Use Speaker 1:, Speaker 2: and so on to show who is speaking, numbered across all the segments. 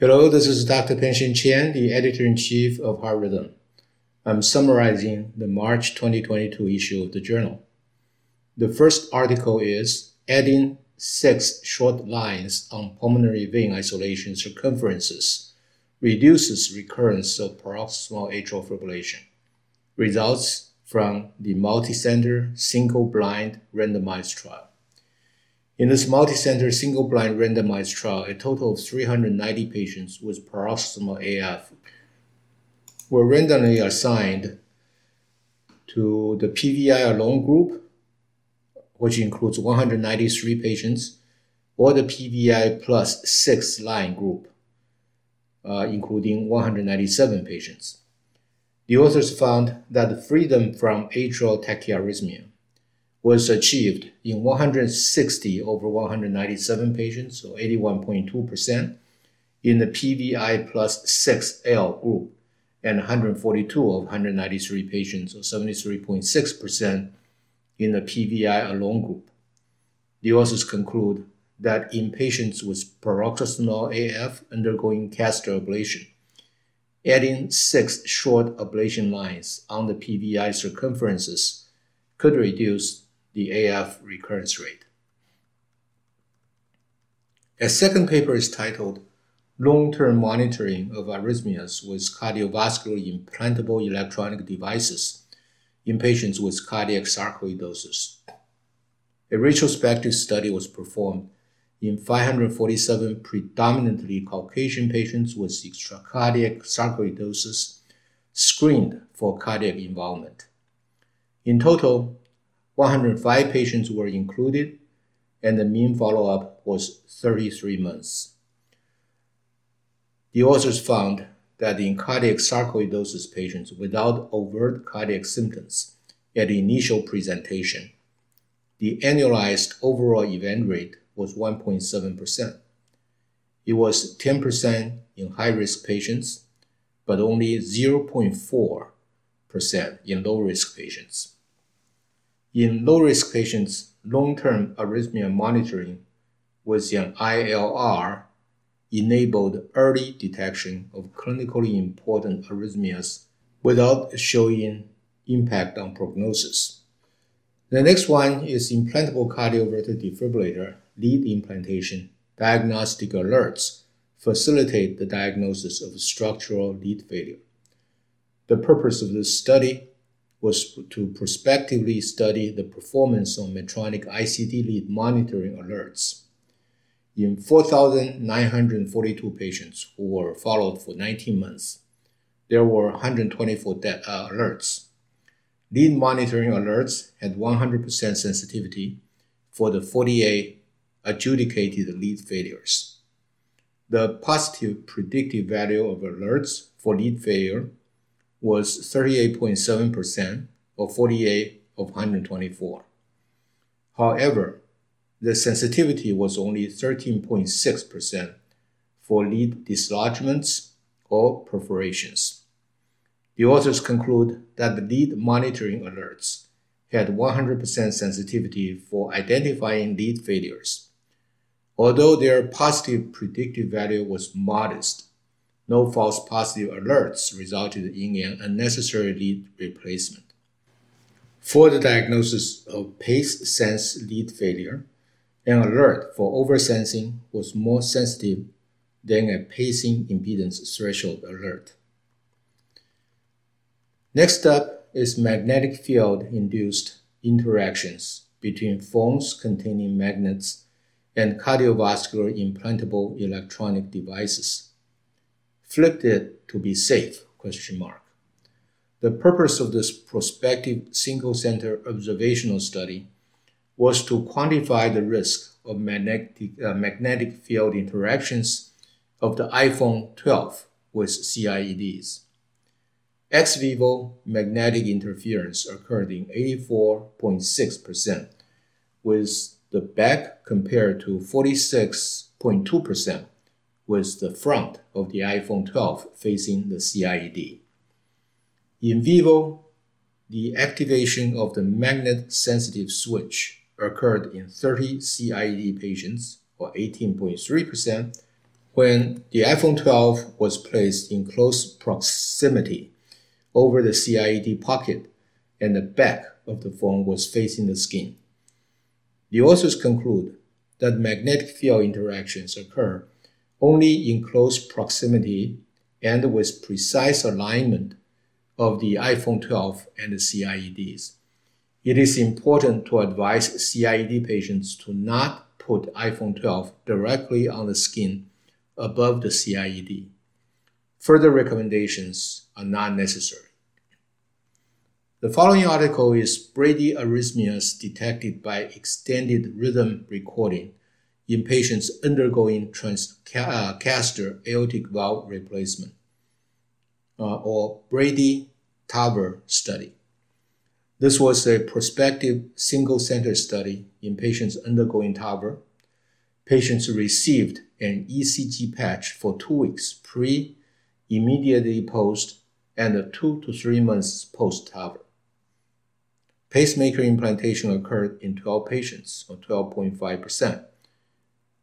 Speaker 1: Hello, this is Dr. Peng-Sheng Chen, the editor-in-chief of Heart Rhythm. I'm summarizing the March 2022 issue of the journal. The first article is Adding Six Short Lines on Pulmonary Vein Isolation Circumferences Reduces Recurrence of Paroxysmal Atrial Fibrillation. Results from the multicenter, single-blind, randomized trial. In this multicenter single-blind randomized trial, a total of 390 patients with paroxysmal AF were randomly assigned to the PVI alone group, which includes 193 patients, or the PVI plus six line group, uh, including 197 patients. The authors found that freedom from atrial tachyarrhythmia was achieved in 160 over 197 patients, so 81.2%, in the PVI plus 6L group, and 142 of 193 patients, or 73.6%, in the PVI alone group. The authors conclude that in patients with paroxysmal AF undergoing catheter ablation, adding six short ablation lines on the PVI circumferences could reduce the AF recurrence rate. A second paper is titled Long-term monitoring of arrhythmias with cardiovascular implantable electronic devices in patients with cardiac sarcoidosis. A retrospective study was performed in 547 predominantly Caucasian patients with extracardiac sarcoidosis screened for cardiac involvement. In total, 105 patients were included, and the mean follow up was 33 months. The authors found that in cardiac sarcoidosis patients without overt cardiac symptoms at initial presentation, the annualized overall event rate was 1.7%. It was 10% in high risk patients, but only 0.4% in low risk patients. In low-risk patients, long-term arrhythmia monitoring with an ILR enabled early detection of clinically important arrhythmias without showing impact on prognosis. The next one is implantable cardioverter defibrillator lead implantation diagnostic alerts facilitate the diagnosis of structural lead failure. The purpose of this study was to prospectively study the performance of Medtronic ICD lead monitoring alerts. In 4,942 patients who were followed for 19 months, there were 124 de- uh, alerts. Lead monitoring alerts had 100% sensitivity for the 48 adjudicated lead failures. The positive predictive value of alerts for lead failure was 38.7% or 48 of 124. However, the sensitivity was only 13.6% for lead dislodgements or perforations. The authors conclude that the lead monitoring alerts had 100% sensitivity for identifying lead failures. Although their positive predictive value was modest, no false positive alerts resulted in an unnecessary lead replacement. For the diagnosis of pace sense lead failure, an alert for oversensing was more sensitive than a pacing impedance threshold alert. Next up is magnetic field induced interactions between phones containing magnets and cardiovascular implantable electronic devices flipped it to be safe? Question mark. The purpose of this prospective single center observational study was to quantify the risk of magnetic, uh, magnetic field interactions of the iPhone 12 with CIEDs. Ex vivo magnetic interference occurred in 84.6%, with the back compared to 46.2% with the front of the iPhone 12 facing the CIED. In vivo, the activation of the magnet sensitive switch occurred in 30 CIED patients, or 18.3%, When the iPhone 12 was placed in close proximity over the CIED pocket and the back of the phone was facing the skin. The authors conclude that magnetic field interactions occur only in close proximity and with precise alignment of the iPhone 12 and the CIEDs. It is important to advise CIED patients to not put iPhone 12 directly on the skin above the CIED. Further recommendations are not necessary. The following article is bradyarrhythmias detected by extended rhythm recording in patients undergoing transcatheter aortic valve replacement, uh, or Brady-TAVR study. This was a prospective single-center study in patients undergoing TAVR. Patients received an ECG patch for two weeks pre, immediately post, and two to three months post TAVR. Pacemaker implantation occurred in 12 patients, or 12.5%,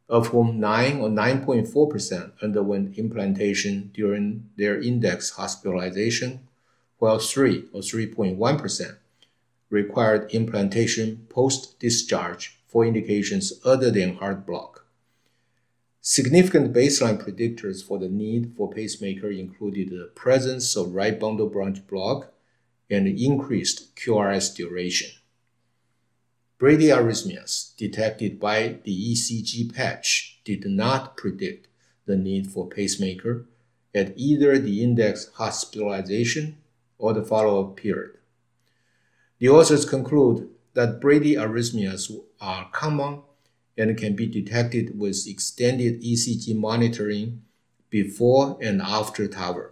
Speaker 1: of whom 9 or 9.4% underwent implantation during their index hospitalization, while 3 or 3.1% required implantation post discharge for indications other than heart block. Significant baseline predictors for the need for pacemaker included the presence of right bundle branch block and increased QRS duration. Bradyarrhythmias detected by the ECG patch did not predict the need for pacemaker at either the index hospitalization or the follow-up period. The authors conclude that bradyarrhythmias are common and can be detected with extended ECG monitoring before and after TAVR.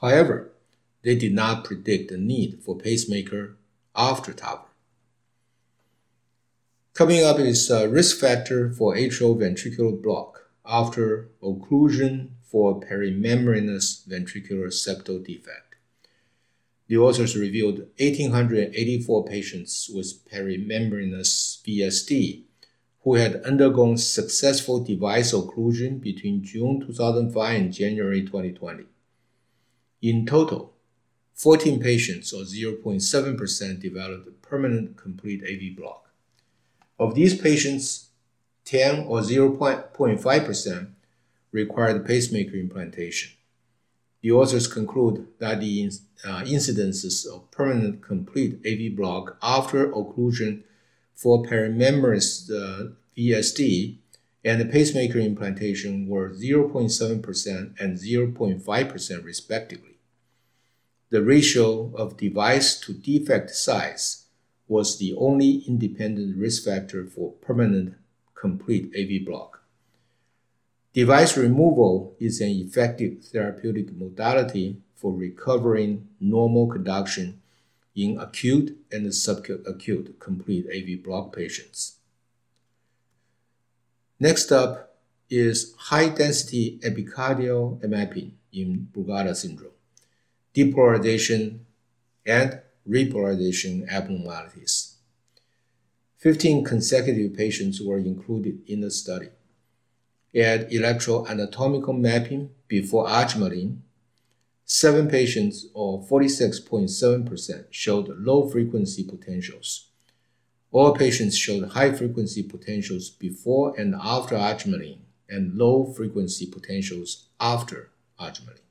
Speaker 1: However, they did not predict the need for pacemaker after TAVR. Coming up is a risk factor for atrial ventricular block after occlusion for perimembranous ventricular septal defect. The authors reviewed 1,884 patients with perimembranous VSD who had undergone successful device occlusion between June 2005 and January 2020. In total, 14 patients, or 0.7%, developed permanent complete AV block. Of these patients, 10 or 0.5% required pacemaker implantation. The authors conclude that the uh, incidences of permanent complete AV block after occlusion for perimembranous uh, VSD and the pacemaker implantation were 0.7% and 0.5% respectively the ratio of device to defect size was the only independent risk factor for permanent complete AV block. Device removal is an effective therapeutic modality for recovering normal conduction in acute and subacute complete AV block patients. Next up is high density epicardial mapping in Brugada syndrome depolarization, and repolarization abnormalities. 15 consecutive patients were included in the study. At electroanatomical mapping before Ajmaline, seven patients, or 46.7%, showed low frequency potentials. All patients showed high frequency potentials before and after Ajmaline, and low frequency potentials after Ajmaline.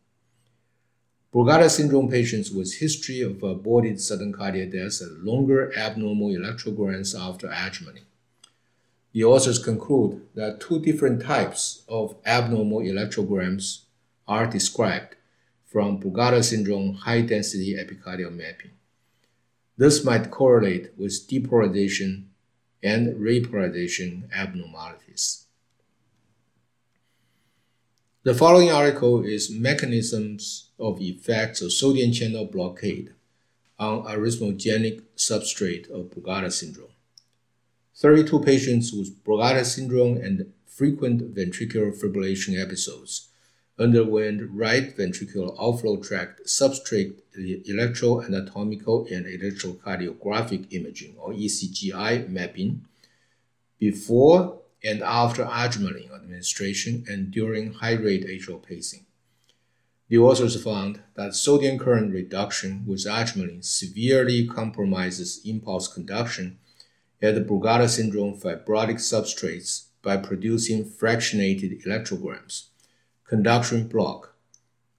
Speaker 1: Brugada syndrome patients with history of aborted sudden cardiac death and longer abnormal electrograms after Ajmaline. The authors conclude that two different types of abnormal electrograms are described from Brugada syndrome high density epicardial mapping. This might correlate with depolarization and repolarization abnormalities. The following article is Mechanisms of Effects of Sodium Channel Blockade on Arrhythmogenic Substrate of Brugada Syndrome. 32 patients with Brugada syndrome and frequent ventricular fibrillation episodes underwent right ventricular outflow tract substrate electroanatomical and electrocardiographic imaging or ECGI mapping before and after Ajmaline administration and during high rate atrial pacing. The authors found that sodium current reduction with Ajmaline severely compromises impulse conduction at the Brugada syndrome fibrotic substrates by producing fractionated electrograms, conduction block,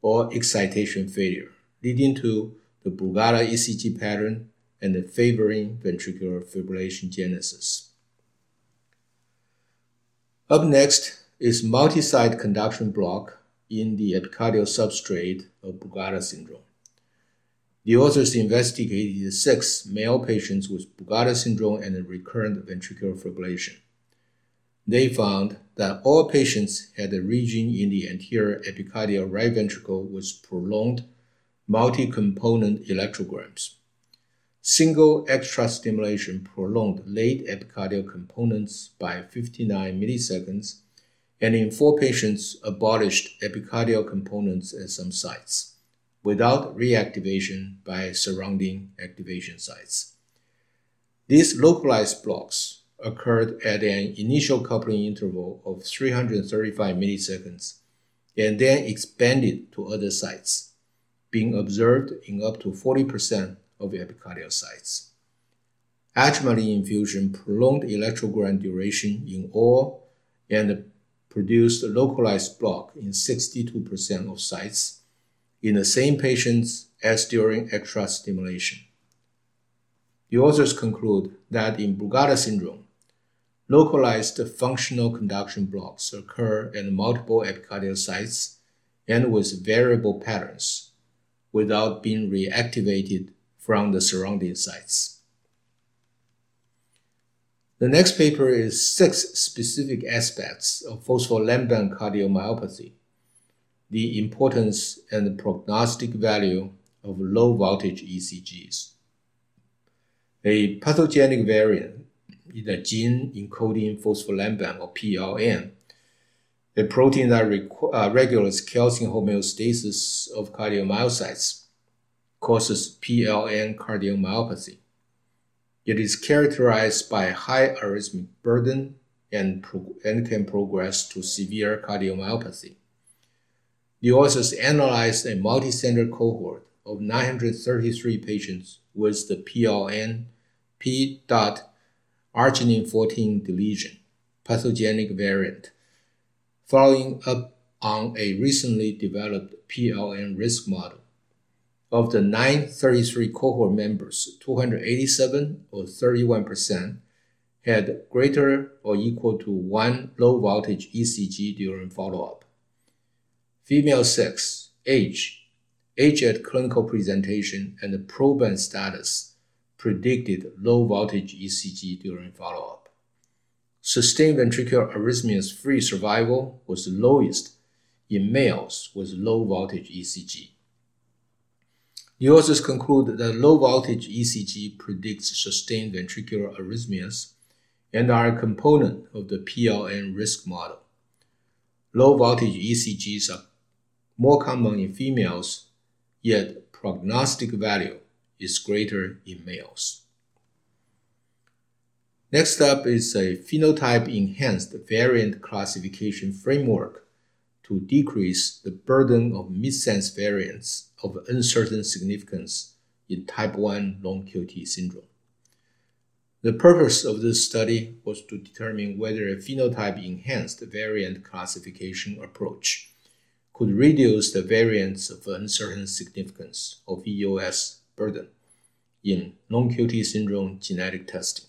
Speaker 1: or excitation failure, leading to the Brugada ECG pattern and the favoring ventricular fibrillation genesis. Up next is multi-site conduction block in the epicardial substrate of Brugada syndrome. The authors investigated six male patients with Brugada syndrome and recurrent ventricular fibrillation. They found that all patients had a region in the anterior epicardial right ventricle with prolonged multi-component electrograms. Single extra stimulation prolonged late epicardial components by 59 milliseconds and in four patients abolished epicardial components at some sites without reactivation by surrounding activation sites. These localized blocks occurred at an initial coupling interval of 335 milliseconds and then expanded to other sites, being observed in up to 40% of epicardial sites. Ajmaline infusion prolonged electrogram duration in all and produced localized block in 62% of sites in the same patients as during extra stimulation. The authors conclude that in Brugada syndrome, localized functional conduction blocks occur at multiple epicardial sites and with variable patterns without being reactivated from the surrounding sites. The next paper is six specific aspects of phospholamban cardiomyopathy, the importance and prognostic value of low voltage ECGs. A pathogenic variant is a gene encoding phospholamban or PLN, a protein that uh, regulates calcium homeostasis of cardiomyocytes, causes PLN cardiomyopathy. It is characterized by high arrhythmic burden and, and can progress to severe cardiomyopathy. The authors analyzed a multicenter cohort of 933 patients with the PLN P. arginine 14 deletion pathogenic variant, following up on a recently developed PLN risk model. Of the 933 cohort members, 287 or 31% had greater or equal to one low voltage ECG during follow up. Female sex, age, age at clinical presentation, and proband status predicted low voltage ECG during follow up. Sustained ventricular arrhythmias free survival was lowest in males with low voltage ECG. The authors conclude that low voltage ECG predicts sustained ventricular arrhythmias and are a component of the PLN risk model. Low voltage ECGs are more common in females, yet prognostic value is greater in males. Next up is a phenotype enhanced variant classification framework to decrease the burden of missense variants of uncertain significance in type 1 long QT syndrome. The purpose of this study was to determine whether a phenotype enhanced variant classification approach could reduce the variance of uncertain significance of EOS burden in long QT syndrome genetic testing.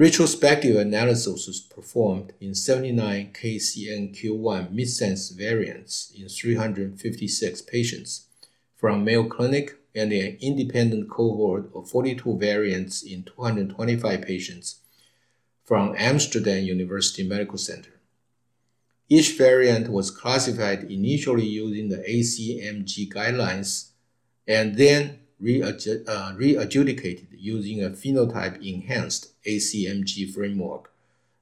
Speaker 1: Retrospective analysis was performed in 79 KCNQ1 missense variants in 356 patients from Mayo Clinic and an independent cohort of 42 variants in 225 patients from Amsterdam University Medical Center. Each variant was classified initially using the ACMG guidelines and then uh, re-adjudicated using a phenotype-enhanced ACMG framework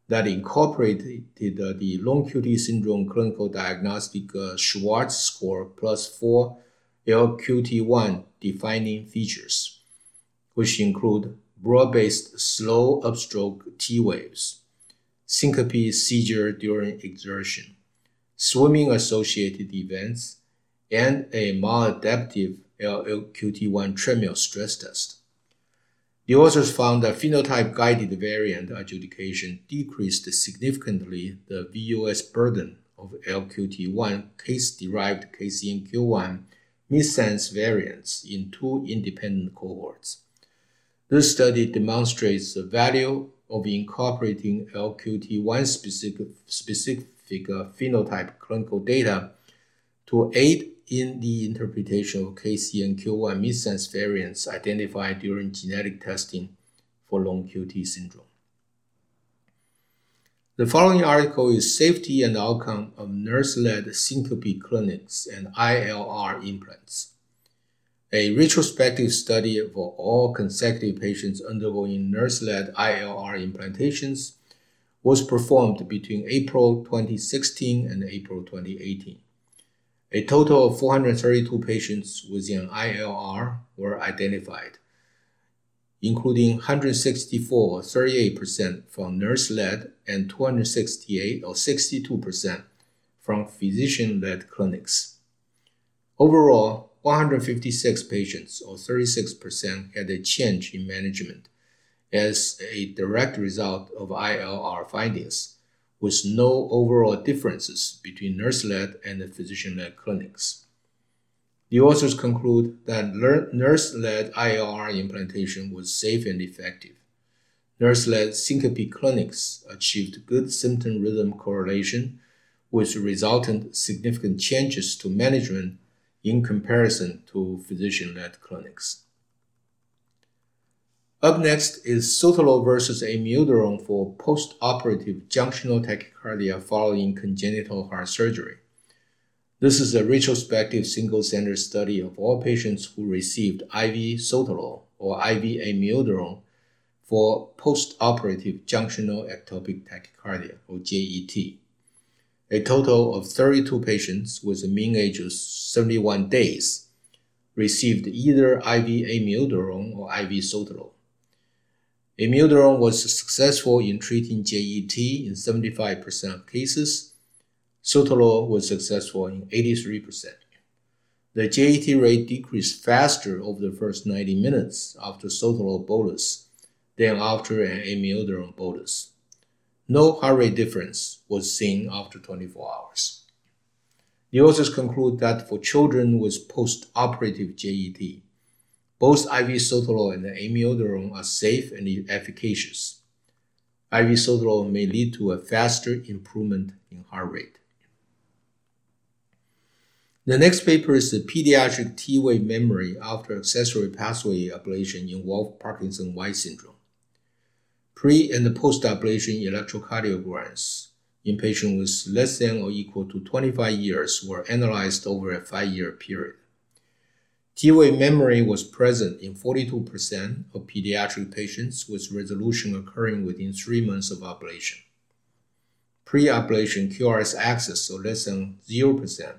Speaker 1: that incorporated the long QT syndrome clinical diagnostic uh, Schwartz score plus four LQT1 defining features, which include broad-based slow upstroke T waves, syncope seizure during exertion, swimming associated events, and a maladaptive LQT1 treadmill stress test. The authors found that phenotype guided variant adjudication decreased significantly the VUS burden of LQT1 case derived KCNQ1 missense variants in two independent cohorts. This study demonstrates the value of incorporating LQT1 specific, specific phenotype clinical data to aid in the interpretation of KCNQ1 missense variants identified during genetic testing for long QT syndrome. The following article is Safety and Outcome of Nurse-Led Syncope Clinics and ILR Implants. A retrospective study for all consecutive patients undergoing nurse-led ILR implantations was performed between April 2016 and April 2018. A total of 432 patients with an ILR were identified, including 164 38% from nurse-led and 268 or 62% from physician-led clinics. Overall, 156 patients or 36% had a change in management as a direct result of ILR findings with no overall differences between nurse-led and physician-led clinics. The authors conclude that nurse-led ILR implantation was safe and effective. Nurse-led syncope clinics achieved good symptom rhythm correlation with resultant significant changes to management in comparison to physician-led clinics. Up next is sotalol versus amiodarone for post-operative junctional tachycardia following congenital heart surgery. This is a retrospective single-center study of all patients who received IV sotalol or IV amiodarone for post-operative junctional ectopic tachycardia or JET. A total of 32 patients with a mean age of 71 days received either IV amiodarone or IV sotalol. Amiodarone was successful in treating JET in 75% of cases. Sotalol was successful in 83%. The JET rate decreased faster over the first 90 minutes after sotalol bolus than after an amiodarone bolus. No heart rate difference was seen after 24 hours. The authors conclude that for children with post-operative JET, both IV sotalol and amiodarone are safe and efficacious. IV sotalol may lead to a faster improvement in heart rate. The next paper is the pediatric T-wave memory after accessory pathway ablation in Wolff Parkinson White syndrome. Pre and post ablation electrocardiograms in patients with less than or equal to 25 years were analyzed over a five year period. T-wave memory was present in 42% of pediatric patients with resolution occurring within three months of ablation. Pre-ablation QRS axis, or less than 0%,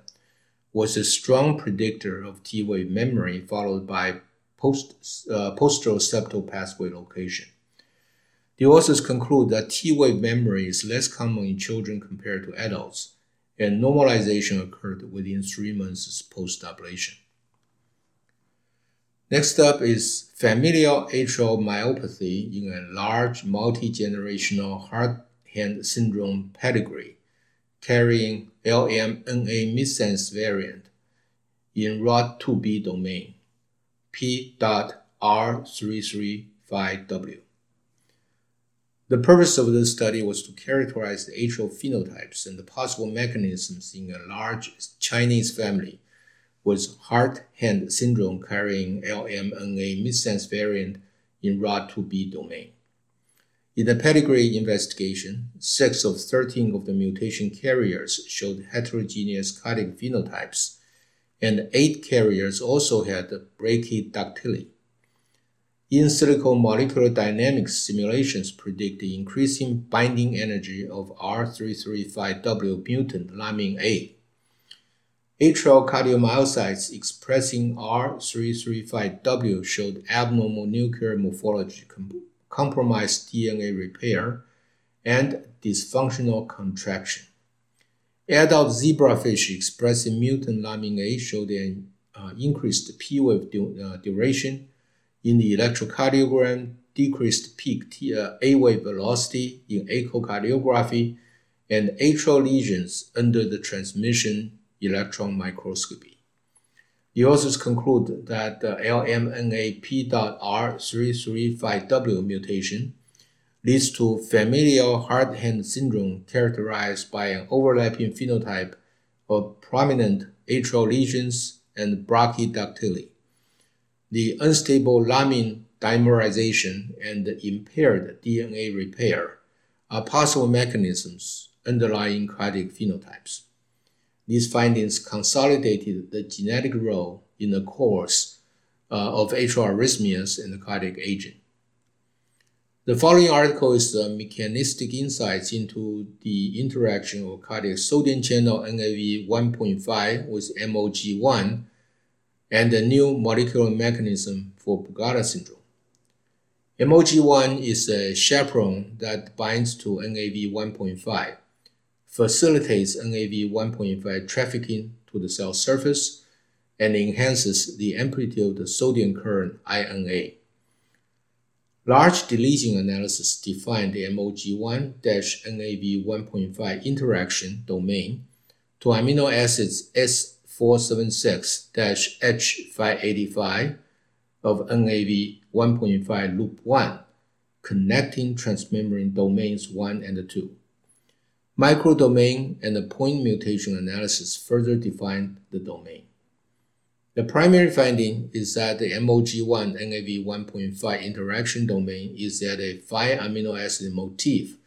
Speaker 1: was a strong predictor of T-wave memory followed by post, uh, postural septal pathway location. The authors conclude that T-wave memory is less common in children compared to adults, and normalization occurred within three months post-ablation. Next up is familial atrial myopathy in a large multi-generational heart-hand syndrome pedigree carrying LMNA missense variant in ROD2B domain P.R335W. The purpose of this study was to characterize the atrial phenotypes and the possible mechanisms in a large Chinese family with heart-hand syndrome carrying LMNA missense variant in ROD2B domain. In the pedigree investigation, 6 of 13 of the mutation carriers showed heterogeneous cardiac phenotypes, and 8 carriers also had brachydactyly. In silico molecular dynamics simulations predict the increasing binding energy of R335W mutant lamin A Atrial cardiomyocytes expressing R335W showed abnormal nuclear morphology, com compromised DNA repair, and dysfunctional contraction. Adult zebrafish expressing mutant lamin A showed an uh, increased P wave du uh, duration in the electrocardiogram, decreased peak T, uh, A wave velocity in echocardiography, and atrial lesions under the transmission electron microscopy. The authors conclude that the LMNAP.R335W mutation leads to familial heart-hand syndrome characterized by an overlapping phenotype of prominent atrial lesions and brachydactyly. The unstable lamin dimerization and impaired DNA repair are possible mechanisms underlying cardiac phenotypes. These findings consolidated the genetic role in the course uh, of atrial arrhythmias and the cardiac aging. The following article is the mechanistic insights into the interaction of cardiac sodium channel NAV 1.5 with MOG1 and the new molecular mechanism for Brugada syndrome. MOG1 is a chaperone that binds to NAV 1.5, facilitates NAV 1.5 trafficking to the cell surface, and enhances the amplitude of the sodium current INA. Large deletion analysis defined the MOG1-NAV1.5 interaction domain to amino acids S476-H585 of NAV1.5 loop 1, connecting transmembrane domains 1 and 2. Microdomain and point mutation analysis further defined the domain. The primary finding is that the MOG1 NAV 1.5 interaction domain is at a 5 amino acid motif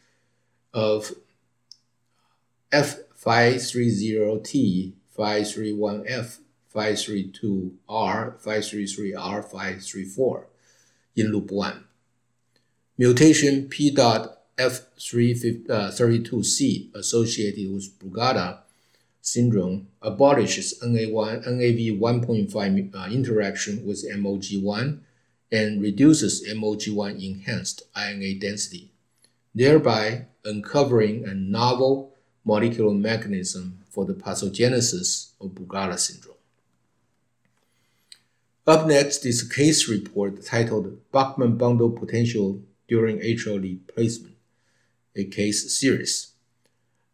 Speaker 1: of F530T, 531F, 532R, 533R, 534 in loop 1. Mutation P dot F32C associated with Brugada syndrome abolishes NA1, NAV 1.5 uh, interaction with MOG1 and reduces MOG1 enhanced INA density, thereby uncovering a novel molecular mechanism for the pathogenesis of Brugada syndrome. Up next is a case report titled Bachmann bundle potential during atrial lead placement, a case series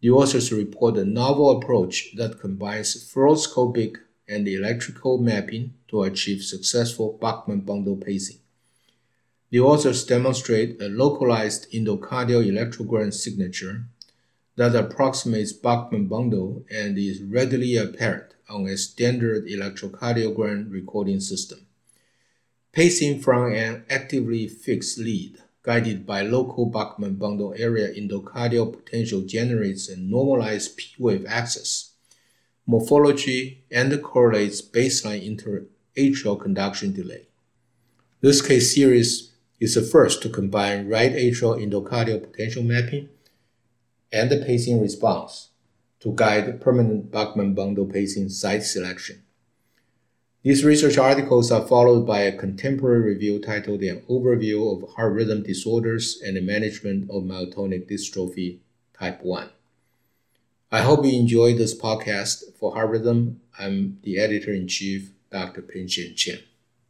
Speaker 1: the authors report a novel approach that combines fluoroscopic and electrical mapping to achieve successful Bachmann bundle pacing. The authors demonstrate a localized endocardial electrogram signature that approximates Bachmann bundle and is readily apparent on a standard electrocardiogram recording system. Pacing from an actively fixed lead guided by local Bachmann bundle area endocardial potential generates a normalized P-wave axis morphology and correlates baseline interatrial conduction delay. This case series is the first to combine right atrial endocardial potential mapping and the pacing response to guide permanent Bachmann bundle pacing site selection. These research articles are followed by a contemporary review titled An Overview of Heart Rhythm Disorders and the Management of Myotonic Dystrophy Type 1. I hope you enjoyed this podcast. For Heart Rhythm, I'm the editor in chief, Dr. Peng Chen.